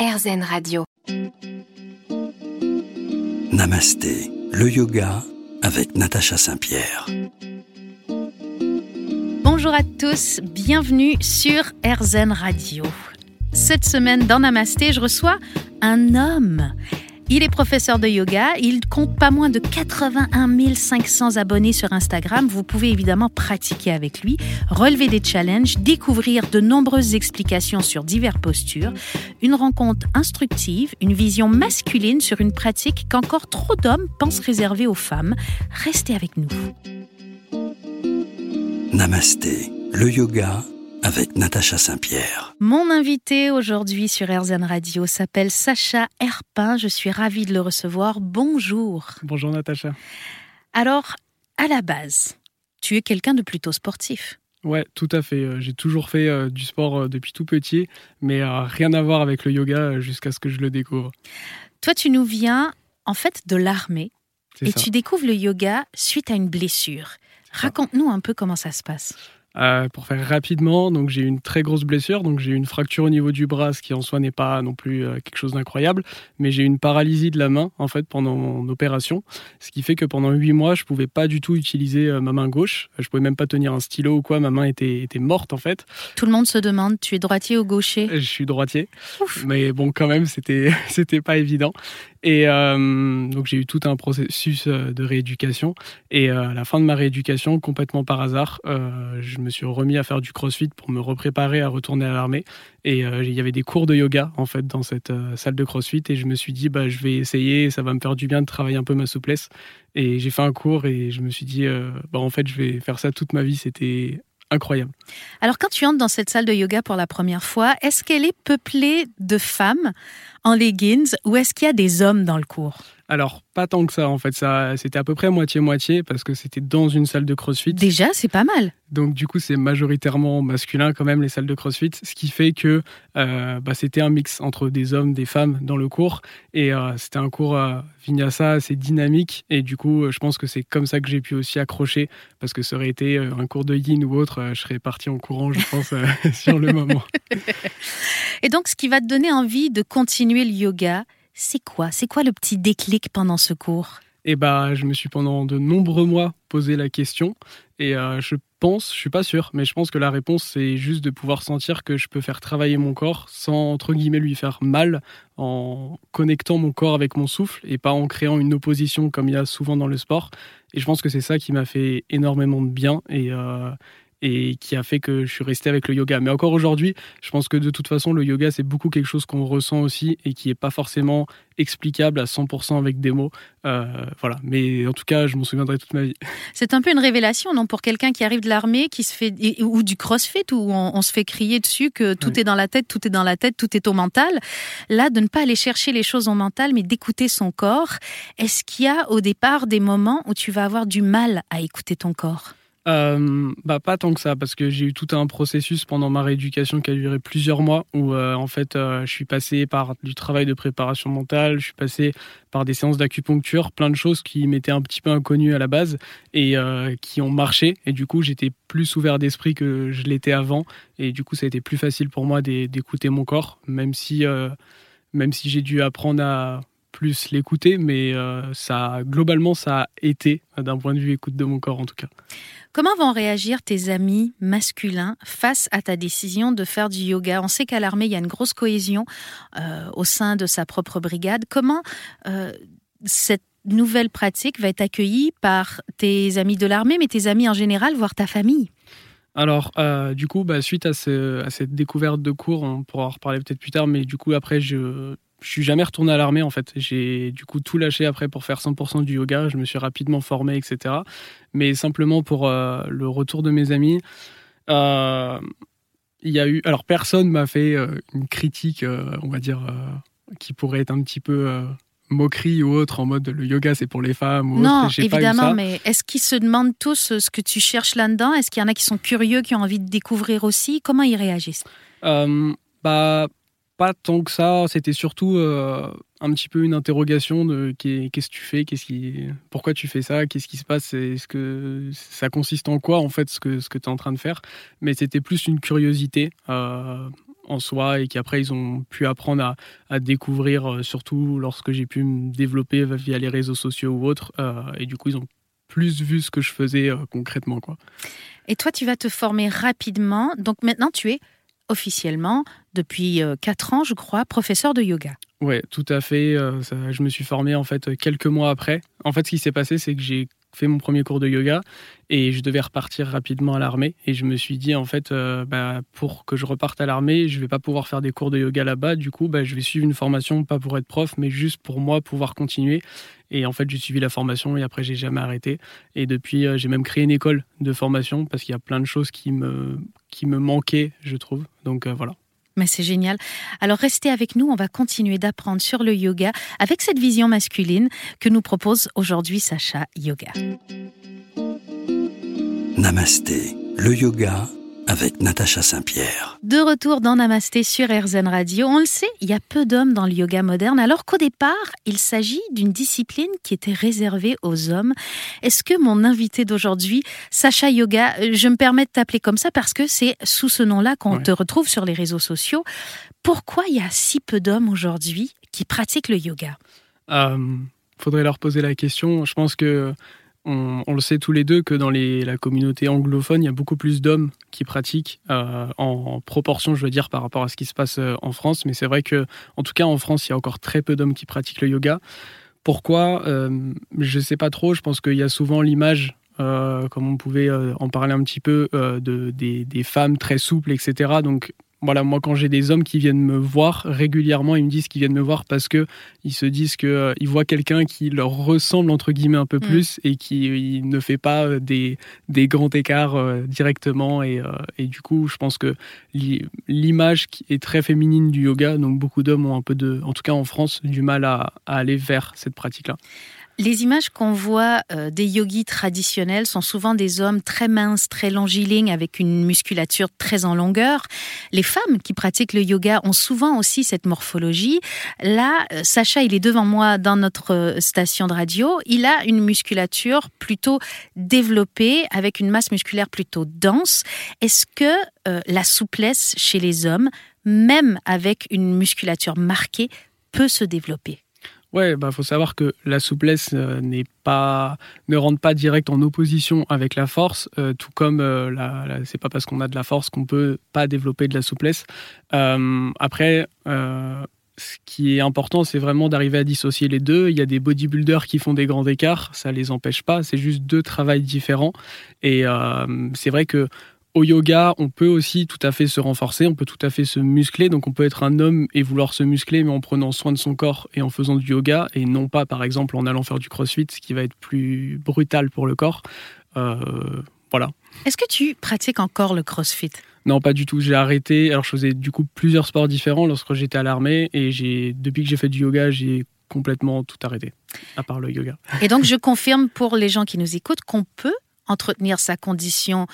RZN Radio. Namasté, le yoga avec Natacha Saint-Pierre. Bonjour à tous, bienvenue sur RZN Radio. Cette semaine dans Namasté, je reçois un homme. Il est professeur de yoga, il compte pas moins de 81 500 abonnés sur Instagram. Vous pouvez évidemment pratiquer avec lui, relever des challenges, découvrir de nombreuses explications sur diverses postures, une rencontre instructive, une vision masculine sur une pratique qu'encore trop d'hommes pensent réserver aux femmes. Restez avec nous. Namasté, le yoga avec Natacha Saint-Pierre. Mon invité aujourd'hui sur RZN Radio s'appelle Sacha Herpin. Je suis ravie de le recevoir. Bonjour. Bonjour Natacha. Alors, à la base, tu es quelqu'un de plutôt sportif. Ouais, tout à fait. Euh, j'ai toujours fait euh, du sport euh, depuis tout petit, mais rien à voir avec le yoga jusqu'à ce que je le découvre. Toi, tu nous viens en fait de l'armée et tu découvres le yoga suite à une blessure. Raconte-nous un peu comment ça se passe. Euh, pour faire rapidement, donc j'ai eu une très grosse blessure, donc j'ai eu une fracture au niveau du bras, ce qui en soi n'est pas non plus euh, quelque chose d'incroyable, mais j'ai eu une paralysie de la main en fait pendant mon opération, ce qui fait que pendant huit mois je pouvais pas du tout utiliser euh, ma main gauche, je pouvais même pas tenir un stylo ou quoi, ma main était, était morte en fait. Tout le monde se demande, tu es droitier ou gaucher? Je suis droitier, mais bon quand même c'était c'était pas évident et donc j'ai eu tout un processus de rééducation et à la fin de ma rééducation complètement par hasard je je me suis remis à faire du crossfit pour me repréparer à retourner à l'armée. Et euh, il y avait des cours de yoga en fait dans cette euh, salle de crossfit et je me suis dit bah je vais essayer, ça va me faire du bien de travailler un peu ma souplesse. Et j'ai fait un cours et je me suis dit euh, bah en fait je vais faire ça toute ma vie. C'était incroyable. Alors quand tu entres dans cette salle de yoga pour la première fois, est-ce qu'elle est peuplée de femmes en leggings ou est-ce qu'il y a des hommes dans le cours? Alors, pas tant que ça, en fait. Ça, c'était à peu près moitié-moitié parce que c'était dans une salle de crossfit. Déjà, c'est pas mal. Donc, du coup, c'est majoritairement masculin quand même, les salles de crossfit. Ce qui fait que euh, bah, c'était un mix entre des hommes, des femmes dans le cours. Et euh, c'était un cours à vinyasa assez dynamique. Et du coup, je pense que c'est comme ça que j'ai pu aussi accrocher parce que ça aurait été euh, un cours de yin ou autre, je serais parti en courant, je pense, sur le moment. Et donc, ce qui va te donner envie de continuer le yoga, c'est quoi? C'est quoi le petit déclic pendant ce cours? Eh bah, je me suis pendant de nombreux mois posé la question et euh, je pense, je suis pas sûr, mais je pense que la réponse c'est juste de pouvoir sentir que je peux faire travailler mon corps sans entre guillemets lui faire mal en connectant mon corps avec mon souffle et pas en créant une opposition comme il y a souvent dans le sport. Et je pense que c'est ça qui m'a fait énormément de bien et euh, et qui a fait que je suis resté avec le yoga. Mais encore aujourd'hui, je pense que de toute façon, le yoga, c'est beaucoup quelque chose qu'on ressent aussi et qui n'est pas forcément explicable à 100% avec des mots. Euh, voilà. Mais en tout cas, je m'en souviendrai toute ma vie. C'est un peu une révélation, non, pour quelqu'un qui arrive de l'armée, qui se fait ou du CrossFit où on, se fait crier dessus que tout est dans la tête, tout est dans la tête, tout est au mental. Là, de ne pas aller chercher les choses au mental, mais d'écouter son corps. Est-ce qu'il y a au départ des moments où tu vas avoir du mal à écouter ton corps? Euh, bah pas tant que ça parce que j'ai eu tout un processus pendant ma rééducation qui a duré plusieurs mois où euh, en fait euh, je suis passé par du travail de préparation mentale, je suis passé par des séances d'acupuncture, plein de choses qui m'étaient un petit peu inconnues à la base et qui ont marché. Et du coup j'étais plus ouvert d'esprit que je l'étais avant. Et du coup ça a été plus facile pour moi d'écouter mon corps même si même si j'ai dû apprendre à plus l'écouter, mais ça, globalement, ça a été, d'un point de vue écoute de mon corps en tout cas. Comment vont réagir tes amis masculins face à ta décision de faire du yoga? On sait qu'à l'armée, il y a une grosse cohésion euh, au sein de sa propre brigade. Comment euh, cette nouvelle pratique va être accueillie par tes amis de l'armée, mais tes amis en général, voire ta famille? Alors, euh, du coup, bah, suite à, à, cette découverte de cours, on pourra en reparler peut-être plus tard, mais du coup, après, je, je suis jamais retourné à l'armée en fait. J'ai du coup tout lâché après pour faire 100% du yoga. Je me suis rapidement formé, etc. Mais simplement pour euh, le retour de mes amis, euh, il y a eu. Alors personne m'a fait euh, une critique, on va dire, qui pourrait être un petit peu moquerie ou autre en mode le yoga c'est pour les femmes ou non autre, évidemment mais est-ce qu'ils se demandent tous ce que tu cherches là-dedans? Est-ce qu'il y en a qui sont curieux qui ont envie de découvrir aussi? Comment ils réagissent? Bah pas tant que ça. C'était surtout euh, un petit peu une interrogation de qu'est-ce que tu fais, pourquoi tu fais ça, qu'est-ce qui se passe, est-ce que ça consiste en quoi en fait ce que tu es en train de faire. Mais c'était plus une curiosité. Euh, en soi et qu'après ils ont pu apprendre à, découvrir, surtout lorsque j'ai pu me développer via les réseaux sociaux ou autres. et du coup, ils ont plus vu ce que je faisais concrètement. Et toi, tu vas te former rapidement. Donc maintenant, tu es officiellement, depuis 4 ans, je crois, professeur de yoga. Oui, tout à fait. je me suis formé en fait quelques mois après. En fait, ce qui s'est passé, c'est que j'ai fait mon premier cours de yoga et je devais repartir rapidement à l'armée. Et je me suis dit, en fait, euh, bah, pour que je reparte à l'armée, je vais pas pouvoir faire des cours de yoga là-bas. Du coup, bah, je vais suivre une formation, pas pour être prof, mais juste pour moi pouvoir continuer. Et en fait, j'ai suivi la formation et après, j'ai jamais arrêté. Et depuis, euh, j'ai même créé une école de formation parce qu'il y a plein de choses qui me, qui me manquaient, je trouve. Donc euh, voilà. Mais c'est génial. Alors restez avec nous, on va continuer d'apprendre sur le yoga avec cette vision masculine que nous propose aujourd'hui Sacha Yoga. Namasté, le yoga avec Natacha Saint-Pierre. De retour dans Namasté sur RZN Radio. On le sait, il y a peu d'hommes dans le yoga moderne, alors qu'au départ, il s'agit d'une discipline qui était réservée aux hommes. Est-ce que mon invité d'aujourd'hui, Sacha Yoga, euh, je me permets de t'appeler comme ça parce que c'est sous ce nom-là qu'on te retrouve sur les réseaux sociaux. Pourquoi il y a si peu d'hommes aujourd'hui qui pratiquent le yoga? Euh, Faudrait leur poser la question. Je pense que on, le sait tous les deux que dans la communauté anglophone, il y a beaucoup plus d'hommes qui pratiquent euh, en, proportion, je veux dire, par rapport à ce qui se passe euh, en France. Mais c'est vrai que, en tout cas, en France, il y a encore très peu d'hommes qui pratiquent le yoga. Pourquoi euh, Je ne sais pas trop. Je pense qu'il y a souvent l'image comme on pouvait en parler un petit peu, de, des, des, femmes très souples, etc. Donc voilà, moi quand j'ai des hommes qui viennent me voir régulièrement, ils me disent qu'ils viennent me voir parce que ils se disent que euh, ils voient quelqu'un qui leur ressemble entre guillemets un peu mm. plus et qui ne fait pas euh, des, des grands écarts euh, directement et, et, du coup, je pense que l'image est très féminine du yoga, donc beaucoup d'hommes ont un peu de, en tout cas en France, du mal à, à aller vers cette pratique-là. Les images qu'on voit euh, des yogis traditionnels sont souvent des hommes très minces, très longilignes, avec une musculature très en longueur. Les femmes qui pratiquent le yoga ont souvent aussi cette morphologie. Là, euh, Sacha, il est devant moi dans notre euh, station de radio. Il a une musculature plutôt développée, avec une masse musculaire plutôt dense. Est-ce que la souplesse chez les hommes, même avec une musculature marquée, peut se développer? Ouais, bah faut savoir que la souplesse euh, n'est pas ne rentre pas direct en opposition avec la force, euh, tout comme euh, c'est pas parce qu'on a de la force qu'on peut pas développer de la souplesse. après, ce qui est important, c'est vraiment d'arriver à dissocier les deux. Il y a des bodybuilders qui font des grands écarts, ça les empêche pas. C'est juste deux travails différents. Et c'est vrai que au yoga, on peut aussi tout à fait se renforcer, on peut tout à fait se muscler. Donc on peut être un homme et vouloir se muscler, mais en prenant soin de son corps et en faisant du yoga, et non pas par exemple en allant faire du crossfit, ce qui va être plus brutal pour le corps. Euh, voilà. Est-ce que tu pratiques encore le crossfit? Non, pas du tout. J'ai arrêté. Alors je faisais du coup plusieurs sports différents lorsque j'étais à l'armée, et j'ai depuis que j'ai fait du yoga, j'ai complètement tout arrêté, à part le yoga. Et donc je confirme pour les gens qui nous écoutent qu'on peut entretenir sa condition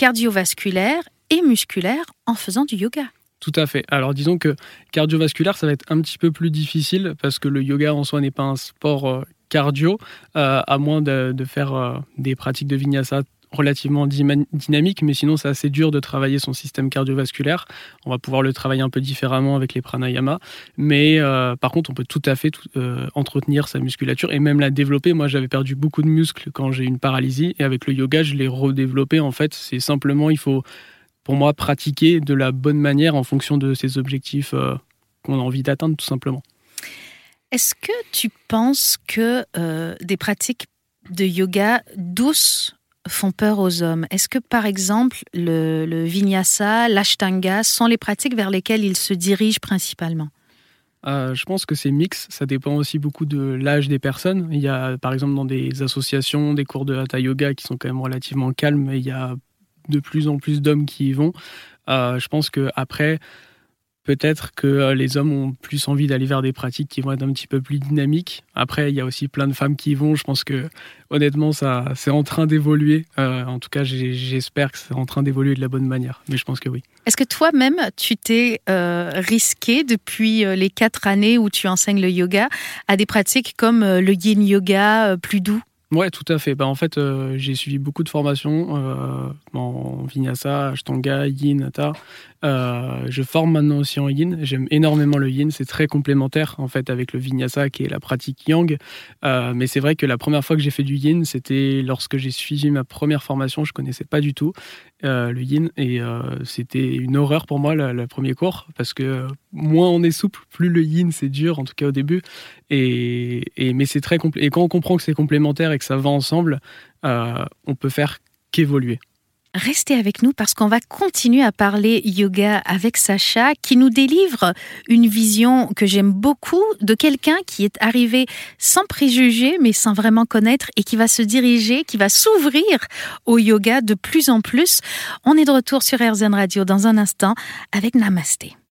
cardiovasculaire et musculaire en faisant du yoga. Tout à fait. Alors disons que cardiovasculaire, ça va être un petit peu plus difficile parce que le yoga en soi n'est pas un sport euh, cardio, euh, à moins de, faire euh, des pratiques de vinyasa relativement dynamique, mais sinon c'est assez dur de travailler son système cardiovasculaire. On va pouvoir le travailler un peu différemment avec les pranayama, mais euh, par contre on peut tout à fait euh, entretenir sa musculature et même la développer. Moi j'avais perdu beaucoup de muscles quand j'ai une paralysie et avec le yoga je l'ai redéveloppé. En fait c'est simplement il faut pour moi pratiquer de la bonne manière en fonction de ses objectifs euh, qu'on a envie d'atteindre tout simplement. Est-ce que tu penses que des pratiques de yoga douces font peur aux hommes. Est-ce que, par exemple, le, vinyasa, l'ashtanga sont les pratiques vers lesquelles ils se dirigent principalement? Euh, je pense que c'est mix, ça dépend aussi beaucoup de l'âge des personnes. Il y a par exemple dans des associations des cours de hatha yoga qui sont quand même relativement calmes et il y a de plus en plus d'hommes qui y vont. Euh, je pense que après peut-être que euh, les hommes ont plus envie d'aller vers des pratiques qui vont être un petit peu plus dynamiques. Après, il y a aussi plein de femmes qui y vont. Je pense que honnêtement, ça, c'est en train d'évoluer. Euh, en tout cas, j'espère que c'est en train d'évoluer de la bonne manière. Mais je pense que oui. Est-ce que toi-même, tu t'es euh, risqué depuis les quatre années où tu enseignes le yoga à des pratiques comme le yin yoga plus doux? Ouais, tout à fait. Bah, en fait, j'ai suivi beaucoup de formations en vinyasa, ashtanga, yin, hatha, je forme maintenant aussi en yin. J'aime énormément le yin. C'est très complémentaire en fait avec le vinyasa qui est la pratique yang. mais c'est vrai que la première fois que j'ai fait du yin, c'était lorsque j'ai suivi ma première formation. Je connaissais pas du tout le yin et c'était une horreur pour moi le, premier cours parce que moins on est souple, plus le yin c'est dur en tout cas au début. Et, mais c'est très compl et quand on comprend que c'est complémentaire et que ça va ensemble, on peut faire qu'évoluer. Restez avec nous parce qu'on va continuer à parler yoga avec Sacha qui nous délivre une vision que j'aime beaucoup de quelqu'un qui est arrivé sans préjugés mais sans vraiment connaître et qui va se diriger, qui va s'ouvrir au yoga de plus en plus. On est de retour sur RZN Radio dans un instant avec Namasté.